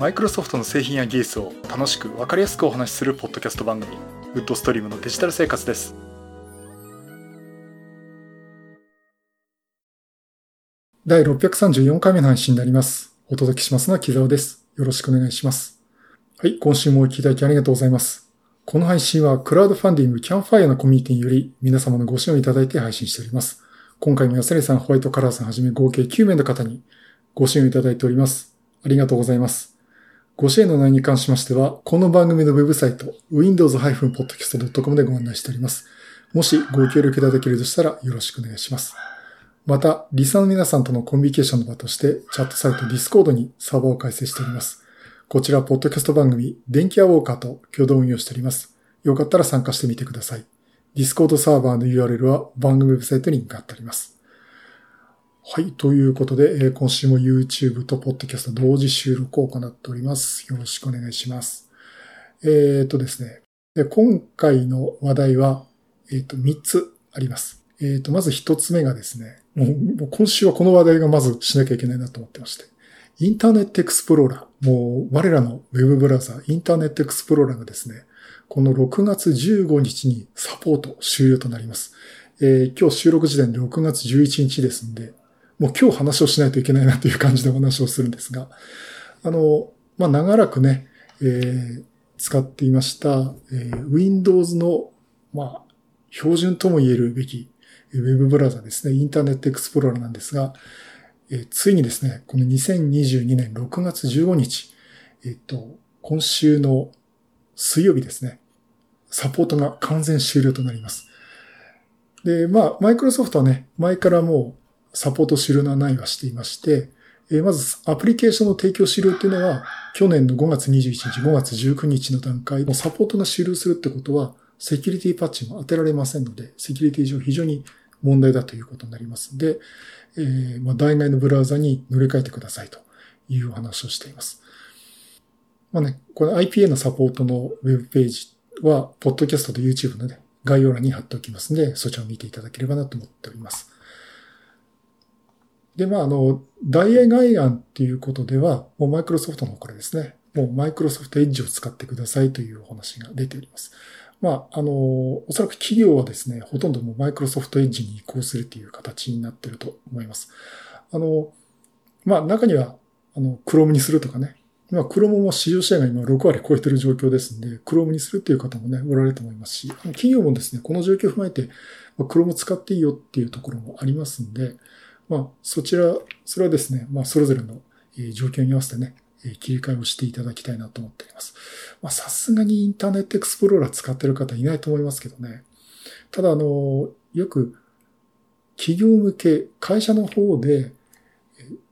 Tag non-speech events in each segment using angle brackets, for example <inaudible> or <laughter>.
マイクロソフトの製品や技術を楽しく分かりやすくお話しするポッドキャスト番組ウッドストリームのデジタル生活です。第634回目の配信になります。お届けしますのは木澤です。よろしくお願いします。はい今週もお聞きいただきありがとうございます。この配信はクラウドファンディングキャンファイアのコミュニティにより皆様のご支援をいただいて配信しております。今回も安根さん、ホワイトカラーさんはじめ合計9名の方にご支援をいただいております。ありがとうございます。ご支援の内容に関しましては、この番組のウェブサイト、windows-podcast.com でご案内しております。もしご協力いただけるとしたらよろしくお願いします。また、リサの皆さんとのコミュニケーションの場として、チャットサイト Discord にサーバーを開設しております。こちら、ポッドキャスト番組、電気アウォーカーと共同運用しております。よかったら参加してみてください。Discord サーバーの URL は番組ウェブサイトに貼ってあります。はい。ということで、えー、今週も YouTube と Podcast 同時収録を行っております。よろしくお願いします。えっ、ー、とですね。今回の話題は、えっ、ー、と、3つあります。えっ、ー、と、まず1つ目がですね、もう今週はこの話題がまずしなきゃいけないなと思ってまして。インターネットエクスプローラー。もう、我らの Web ブラウザー、インターネットエクスプローラーがですね、この6月15日にサポート終了となります。えー、今日収録時点で6月11日ですんで、もう今日話をしないといけないなという感じでお話をするんですが、あの、まあ、長らくね、えー、使っていました、えー、Windows の、まあ、標準とも言えるべき、ウェブブラウザですね、インターネットエクスプローラーなんですが、えー、ついにですね、この2022年6月15日、えっ、と、今週の水曜日ですね、サポートが完全終了となります。で、まあ、マイクロソフトはね、前からもうサポート終了のないはしていまして、えまず、アプリケーションの提供終了っていうのは、去年の5月21日、5月19日の段階のサポートが終了するってことは、セキュリティパッチも当てられませんので、セキュリティ上非常に問題だということになりますので、えー、まあ、代替のブラウザに乗り換えてくださいというお話をしています。まあね、これ IPA のサポートのウェブページは、ポッドキャストと YouTube のね、概要欄に貼っておきますので、そちらを見ていただければなと思っております。で、まあ、あの、大英外案っていうことでは、もうマイクロソフトの方からですね、もうマイクロソフトエッジを使ってくださいというお話が出ております。まあ、あの、おそらく企業はですね、ほとんどもうマイクロソフトエッジに移行するという形になっていると思います。あの、まあ、中には、あの、クロームにするとかね、今、クロームも市場シェアが今6割超えてる状況ですんで、クロームにするっていう方もね、おられると思いますし、企業もですね、この状況を踏まえて、クローム使っていいよっていうところもありますんで、まあ、そちら、それはですね、まあ、それぞれの状況に合わせてね、切り替えをしていただきたいなと思っています。まあ、さすがにインターネットエクスプローラー使ってる方いないと思いますけどね。ただ、あの、よく、企業向け、会社の方で、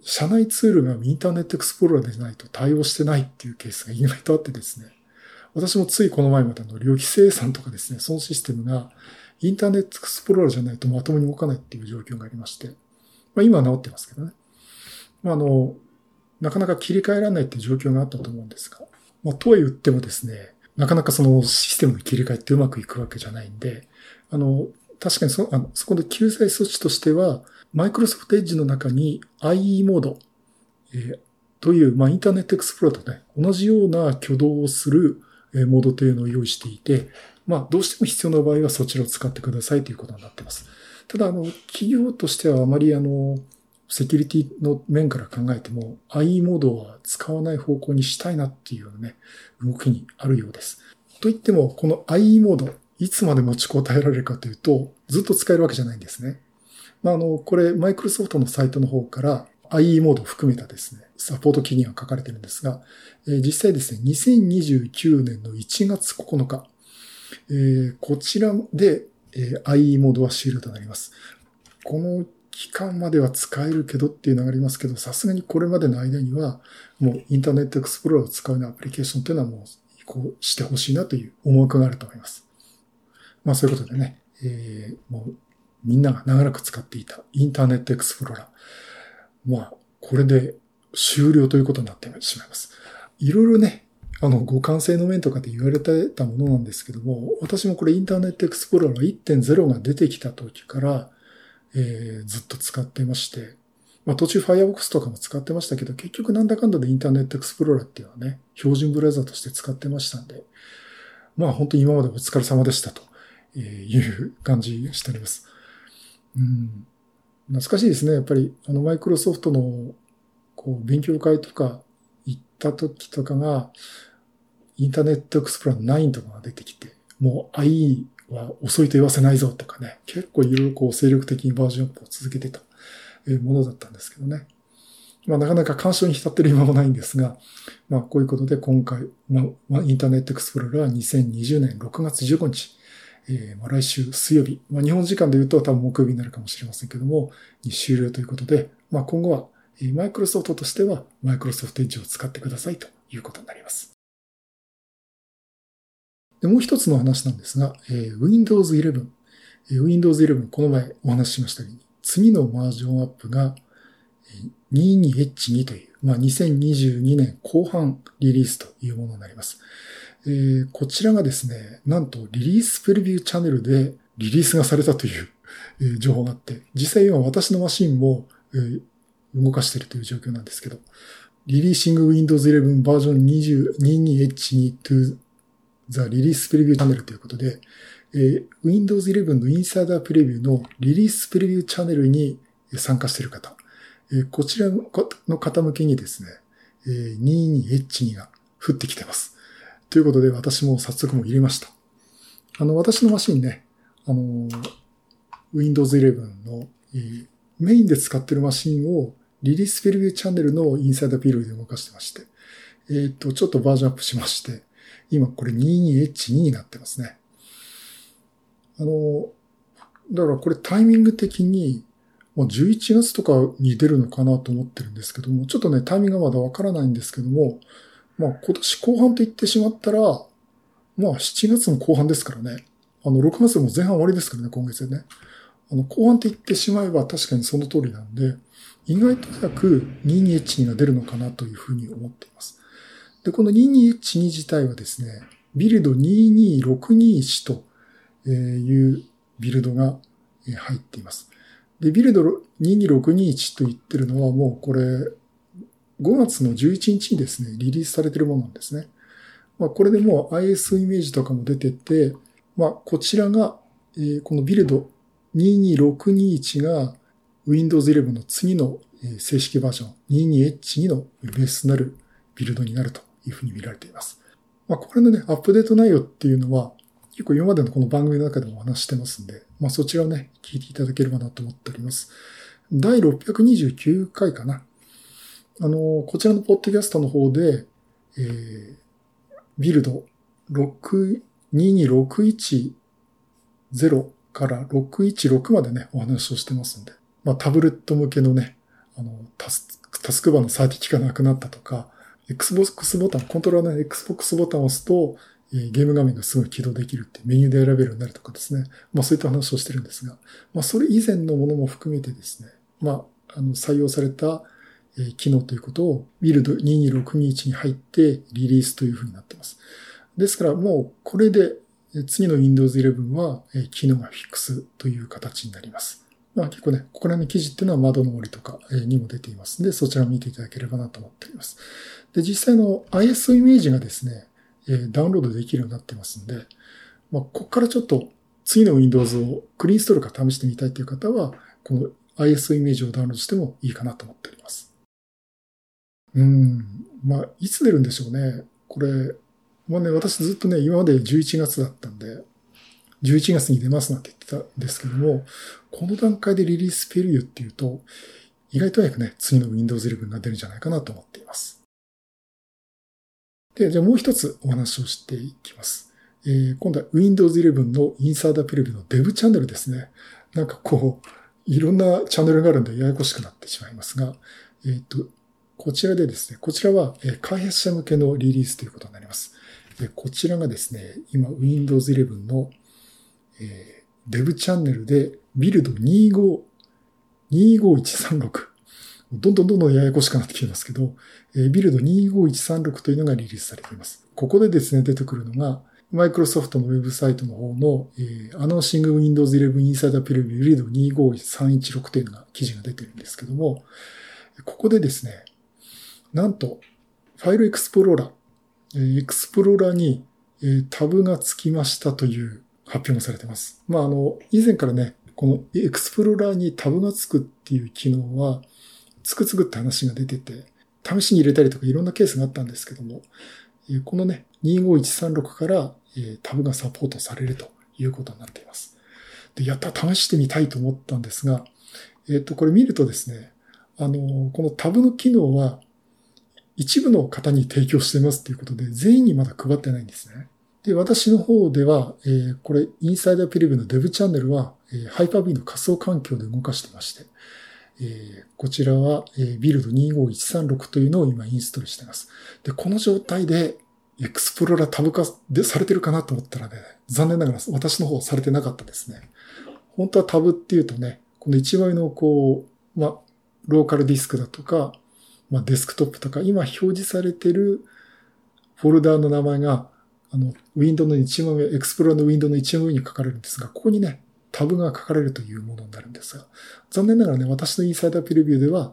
社内ツールがインターネットエクスプローラーでないと対応してないっていうケースが意外とあってですね。私もついこの前までの旅費生産とかですね、そのシステムがインターネットエクスプローラーじゃないとまともに動かないっていう状況がありまして。まあ、今は治ってますけどね。まあ、あの、なかなか切り替えられないっていう状況があったと思うんですが、まあ、とは言ってもですね、なかなかそのシステムの切り替えってうまくいくわけじゃないんで、あの、確かにそあのそこで救済措置としては、マイクロソフトエッジの中に IE モード、えー、という、まあ、インターネットエクスプローラーとね、同じような挙動をするえモードというのを用意していて、まあ、どうしても必要な場合はそちらを使ってくださいということになっています。ただ、あの、企業としてはあまりあの、セキュリティの面から考えても、IE モードは使わない方向にしたいなっていうね、動きにあるようです。と言っても、この IE モード、いつまで持ちこたえられるかというと、ずっと使えるわけじゃないんですね。まあ、あの、これ、マイクロソフトのサイトの方から IE モードを含めたですね、サポート期限が書かれてるんですが、えー、実際ですね、2029年の1月9日、えー、こちらでえ IE モードはシールとなります。この期間までは使えるけどっていうのがありますけど、さすがにこれまでの間には、もうインターネットエクスプローラーを使うようなアプリケーションっていうのはもう移行してほしいなという思惑があると思います。まあそういうことでね、えー、もうみんなが長らく使っていたインターネットエクスプローラー。まあ、これで終了ということになってしまいます。いろいろね、あの、互換性の面とかで言われてたものなんですけども、私もこれインターネットエクスプローラー1.0が出てきた時から、えー、ずっと使ってまして、まあ途中 Firefox とかも使ってましたけど、結局なんだかんだでインターネットエクスプローラーっていうのはね、標準ブラウザとして使ってましたんで、まあ本当に今までお疲れ様でしたという感じしております。うん。懐かしいですね。やっぱり、あの、マイクロソフトの、こう、勉強会とか行った時とかが、インターネットエクスプローラー9とかが出てきて、もう IE は遅いと言わせないぞとかね、結構いろいろこう精力的にバージョンアップを続けてたものだったんですけどね。まあなかなか干渉に浸ってる今もないんですが、まあこういうことで今回、まあ、インターネットエクスプローラーは2020年6月15日、えー、まあ来週水曜日、まあ日本時間で言うと多分木曜日になるかもしれませんけども、に終了ということで、まあ今後はマイクロソフトとしてはマイクロソフトエッジを使ってくださいということになります。でもう一つの話なんですが、えー、Windows 11、えー、Windows 11、この前お話ししましたように、次のバージョンアップが 22H2 という、まあ、2022年後半リリースというものになります。えー、こちらがですね、なんとリリースプレビューチャンネルでリリースがされたという、えー、情報があって、実際今私のマシンも、えー、動かしているという状況なんですけど、リリーシング Windows 11バージョン 22H2 to The Release Preview Channel ということで、えー、Windows 11のインサイダープレビューのリリースプレビューチャンネルに参加している方、えー、こちらの方向けにですね、えー、22H2 が降ってきてます。ということで私も早速も入れました。あの、私のマシンね、あの、Windows 11の、えー、メインで使ってるマシンをリリースプレビューチャンネルのインサイダーピルで動かしてまして、えっ、ー、と、ちょっとバージョンアップしまして、今これ 22H2 になってますね。あの、だからこれタイミング的に、もう11月とかに出るのかなと思ってるんですけども、ちょっとね、タイミングがまだわからないんですけども、まあ今年後半と言ってしまったら、まあ7月の後半ですからね。あの、6月も前半終わりですからね、今月でね。あの、後半って言ってしまえば確かにその通りなんで、意外と早く 22H2 が出るのかなというふうに思っています。で、この2212自体はですね、ビルド22621というビルドが入っています。で、ビルド22621と言ってるのはもうこれ、5月の11日にですね、リリースされてるものなんですね。まあ、これでもう IS イメージとかも出てて、まあ、こちらが、このビルド22621が Windows 11の次の正式バージョン 22H2 のベースになるビルドになるというふうに見られています。まあ、これのね、アップデート内容っていうのは、結構今までのこの番組の中でもお話してますんで、まあ、そちらをね、聞いていただければなと思っております。第629回かな。あの、こちらのポッドキャストの方で、えー、ビルド62261 0から616までね、お話をしてますんで。まあ、タブレット向けのね、あの、タスタスクバーのサーティキがなくなったとか、Xbox ボタン、コントローラーの Xbox ボタンを押すと、ゲーム画面がすぐ起動できるってメニューで選べるようになるとかですね。まあそういった話をしてるんですが、まあそれ以前のものも含めてですね、まあ、あの採用された機能ということを Build 22621に入ってリリースというふうになってます。ですからもうこれで次の Windows 11は機能がフィックスという形になります。まあ結構ね、ここら辺の記事っていうのは窓の森とかにも出ていますので、そちらを見ていただければなと思っております。で、実際の ISO イメージがですね、ダウンロードできるようになってますんで、まあ、ここからちょっと次の Windows をクリーンストールか試してみたいという方は、この ISO イメージをダウンロードしてもいいかなと思っております。うん。まあ、いつ出るんでしょうね。これ、まあね、私ずっとね、今まで11月だったんで、11月に出ますなんて言ってたんですけども、この段階でリリースペリューっていうと、意外と早くね、次の Windows 11が出るんじゃないかなと思っています。で、じゃあもう一つお話をしていきます。えー、今度は Windows 11のインサーダープレビューのデブチャンネルですね。なんかこう、いろんなチャンネルがあるんでややこしくなってしまいますが、えっ、ー、と、こちらでですね、こちらは開発者向けのリリースということになります。でこちらがですね、今 Windows 11の、えー、デブチャンネルでビルド25、25136どんどんどんどんややこしくなってきてますけど、えビルド25136というのがリリースされています。ここでですね、出てくるのが、マイクロソフトのウェブサイトの方の、えー、 Announcing Windows 11 Insider Preview Build 25316というのが記事が出てるんですけども、ここでですね、なんと、ファイルエクスプローラー、エクスプローラーに、タブがつきましたという発表がされてます。まあ、あの、以前からね、このエクスプローラーにタブがつくっていう機能は、つくつくって話が出てて、試しに入れたりとかいろんなケースがあったんですけども、このね、25136からタブがサポートされるということになっています。で、やった試してみたいと思ったんですが、えっ、と、これ見るとですね、あの、このタブの機能は一部の方に提供してますということで、全員にまだ配ってないんですね。で、私の方では、えー、これ、インサイダープリビューのデブチャンネルは、えー、ハイパービーの仮想環境で動かしてまして、えー、こちらは、えー、ビルド25136というのを今インストールしています。で、この状態で、エクスプローラータブ化でされてるかなと思ったらね、残念ながら私の方されてなかったですね。本当はタブっていうとね、この一枚のこう、ま、ローカルディスクだとか、ま、デスクトップとか、今表示されてるフォルダーの名前が、あの、ウィンドウの一番上、エクスプローのウィンドウの一番上に書かれるんですが、ここにね、タブが書かれるというものになるんですが、残念ながらね、私の Insider Preview では、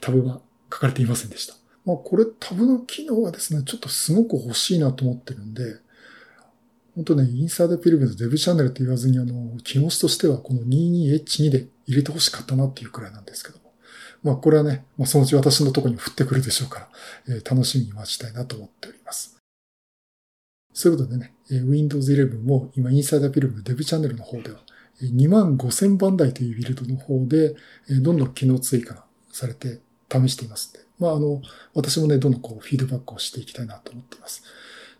タブが書かれていませんでした。まあ、これタブの機能はですね、ちょっとすごく欲しいなと思ってるんで、本当ね、インサイダープレビューのデブチャンネルって言わずに、あの、気持ちとしてはこの 22H2 で入れて欲しかったなっていうくらいなんですけども。まあ、これはね、まあ、そのうち私のところに降ってくるでしょうから、えー、楽しみに待ちたいなと思っております。そういうことでね、Windows 11も今インサイダービューのデブチャンネルの方では、2万5000番台というビルドの方で、どんどん機能追加されて試していますので、まあ、あの、私もね、どんどんこう、フィードバックをしていきたいなと思っています。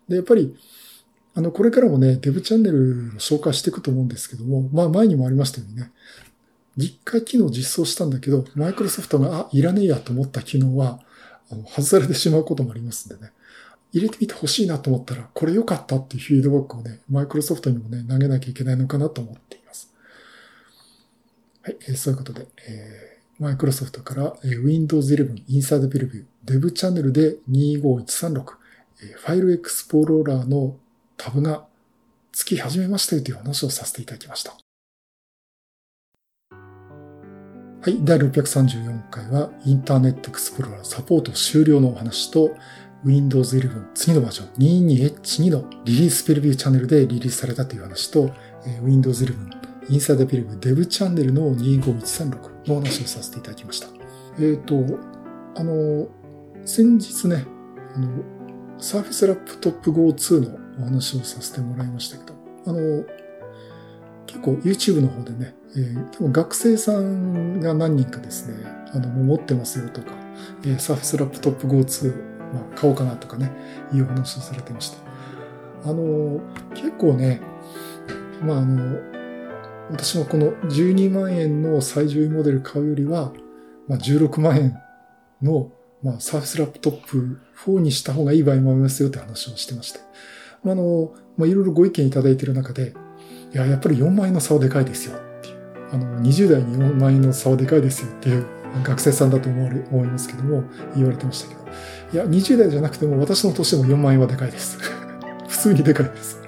で、やっぱり、あの、これからもね、デブチャンネルを紹介していくと思うんですけども、まあ、前にもありましたようにね、実回機能実装したんだけど、マイクロソフトが、あ、いらねえやと思った機能は、あの外されてしまうこともありますんでね、入れてみてほしいなと思ったら、これ良かったっていうフィードバックをね、マイクロソフトにもね、投げなきゃいけないのかなと思っています。はい、えー、そういうことで、えー、マイクロソフトから、えー、Windows 11 Inside Preview Dev チャンネルで25136、えー、ファイルエクスプローラーのタブがつき始めましたよという話をさせていただきました。はい、第634回はインターネットエクスプローラーサポート終了のお話と、Windows 11次のバージョン 22H2 のリリースプレビューチャンネルでリリースされたという話と、Windows 11インサイダーピルブデブチャンネルの25136の話をさせていただきました。えっ、ー、と、あの、先日ね、あの、Surface Laptop Go 2のお話をさせてもらいましたけど、あの、結構 YouTube の方でね、えー、多分学生さんが何人かですね、あの、持ってますよとか、えー、Surface Laptop Go 2まあ、買おうかなとかね、いう話をされてました。あの、結構ね、まああの、私もこの12万円の最上位モデル買うよりは、まあ、16万円の、まあ、サーフスラップトップ4にした方がいい場合もありますよって話をしてまして。まあ、あの、まあ、いろいろご意見いただいている中で、いや、やっぱり4万円の差はでかいですよっていう。あの、20代に4万円の差はでかいですよっていう学生さんだと思われ、思いますけども、言われてましたけど。いや、20代じゃなくても私の年でも4万円はでかいです。<laughs> 普通にでかいです。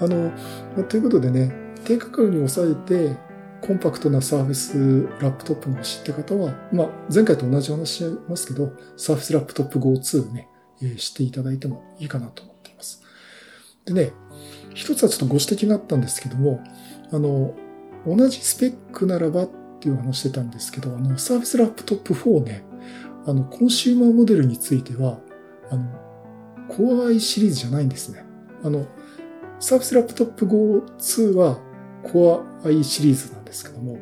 あの、まということでね、低価格に抑えて、コンパクトなサーフェスラップトップの欲しいって方は、まあ、前回と同じ話しますけど、サーフェスラップトップ GO2 ね、えー、していただいてもいいかなと思っています。でね、一つはちょっとご指摘があったんですけども、あの、同じスペックならばっっていう話してたんですけど、あの、 Surface Laptop 4ね、あの、コンシューマーモデルについては、あの、Core i シリーズじゃないんですね。あの、 Surface Laptop Go 2は Core i シリーズなんですけども、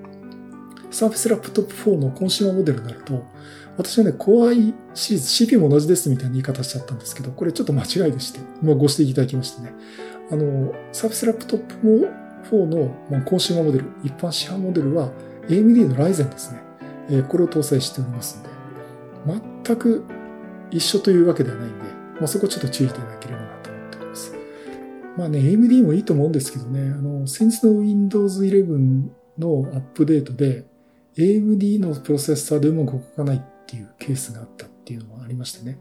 Surface Laptop 4のコンシューマーモデルになると、私はね、Core i シリーズ、CPU も同じですみたいな言い方しちゃったんですけど、これちょっと間違いでして、まあ、ご指摘いただきましてね。あの、 Surface Laptop 4の、まあ、コンシューマーモデル、一般市販モデルは AMD の Ryzen ですね。えー、これを搭載しておりますんで、全く一緒というわけではないんで、まあ、そこちょっと注意いただければなと思っております。まあね、AMD もいいと思うんですけどね、あの、先日の Windows 11のアップデートで、AMD のプロセッサーでうまく動かないっていうケースがあったっていうのもありましてね。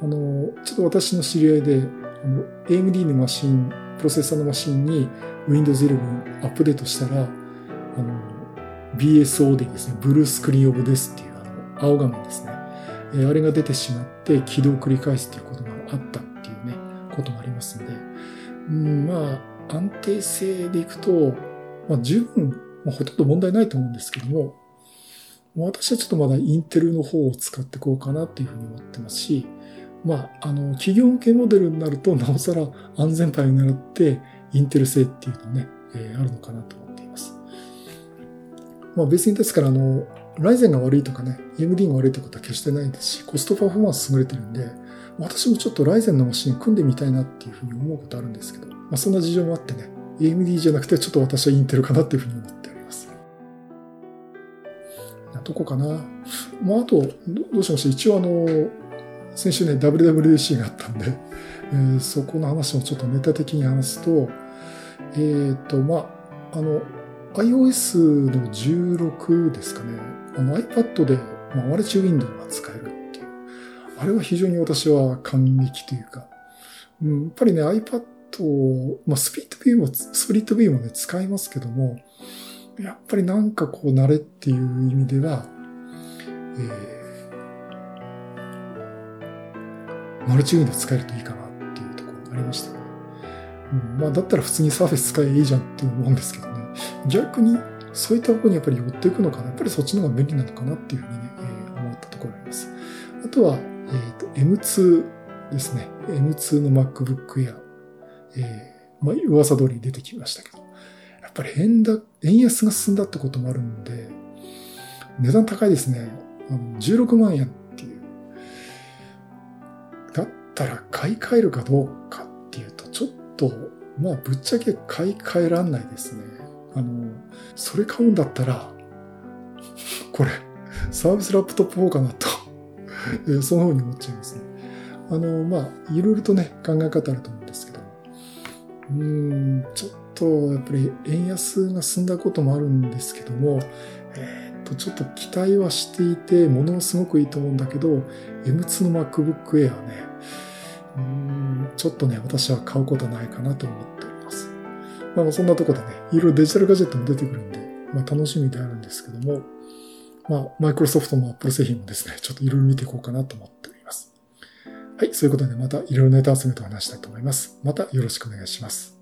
あの、ちょっと私の知り合いで、あの AMD のマシン、プロセッサーのマシンに Windows 11アップデートしたら、あの、BSO でですね、ブルースクリーンオブデスっていうあの青画面ですね。えー、あれが出てしまって起動を繰り返すということがあったっていうね、こともありますんで、うん、まあ、安定性でいくと、まあ、十分、まあ、ほとんど問題ないと思うんですけども、私はちょっとまだインテルの方を使っていこうかなっていうふうに思ってますし、まあ、あの、企業向けモデルになると、なおさら安全牌を狙って、インテル製っていうのね、えー、あるのかなとま。あ別にですから、あの、ライゼンが悪いとかね、AMD が悪いってことは決してないですし、コストパフォーマンス優れてるんで、私もちょっとライゼンのマシン組んでみたいなっていうふうに思うことあるんですけど、まあそんな事情もあってね、AMD じゃなくてちょっと私はインテルかなっていうふうに思っております。なとこかな。まああと、どうしました？一応あの、先週ね、WWDC があったんで、えー、そこの話もちょっとネタ的に話すと、えっ、ー、と、まあ、あの、iOS の16ですかね、あの iPad で、まあ、マルチウィンドウが使えるっていう。あれは非常に私は感激というか、うん、やっぱりね、iPad を、まあ、スピリットビューも、スプリットビューもね、使いますけども、やっぱりなんかこう、慣れっていう意味では、えーマルチウィンドウ使えるといいかなっていうところがありましたね。うん、まあ、だったら普通にサーフェス使えばいいじゃんって思うんですけど。逆に、そういった方向にやっぱり寄っていくのかな。やっぱりそっちの方が便利なのかなっていうふうにね、えー、思ったところがあります。あとは、えっ、ー、と、M2 ですね。M2 の MacBook Air。えー、まあ、噂通り出てきましたけど。やっぱり円だ、円安が進んだってこともあるんで、値段高いですね。あの16万円っていう。だったら買い替えるかどうかっていうと、ちょっと、まあ、ぶっちゃけ買い替えらんないですね。あの、それ買うんだったら、これ、サービスラップトップ4かなと <laughs> その方に思っちゃいますね。あの、まあ、いろいろとね、考え方あると思うんですけど、うーん、ちょっと、やっぱり円安が進んだこともあるんですけども、えー、っと、ちょっと期待はしていて、ものすごくいいと思うんだけど、M2 の MacBook Air ね、うん、ちょっとね、私は買うことはないかなと思ってま。あ、そんなとこでね、いろいろデジタルガジェットも出てくるんで、まあ、楽しみであるんですけども、まあ、マイクロソフトもアップル製品もですね、ちょっといろいろ見ていこうかなと思っております。はい、そういうことでまたいろいろネタ集めと話したいと思います。またよろしくお願いします。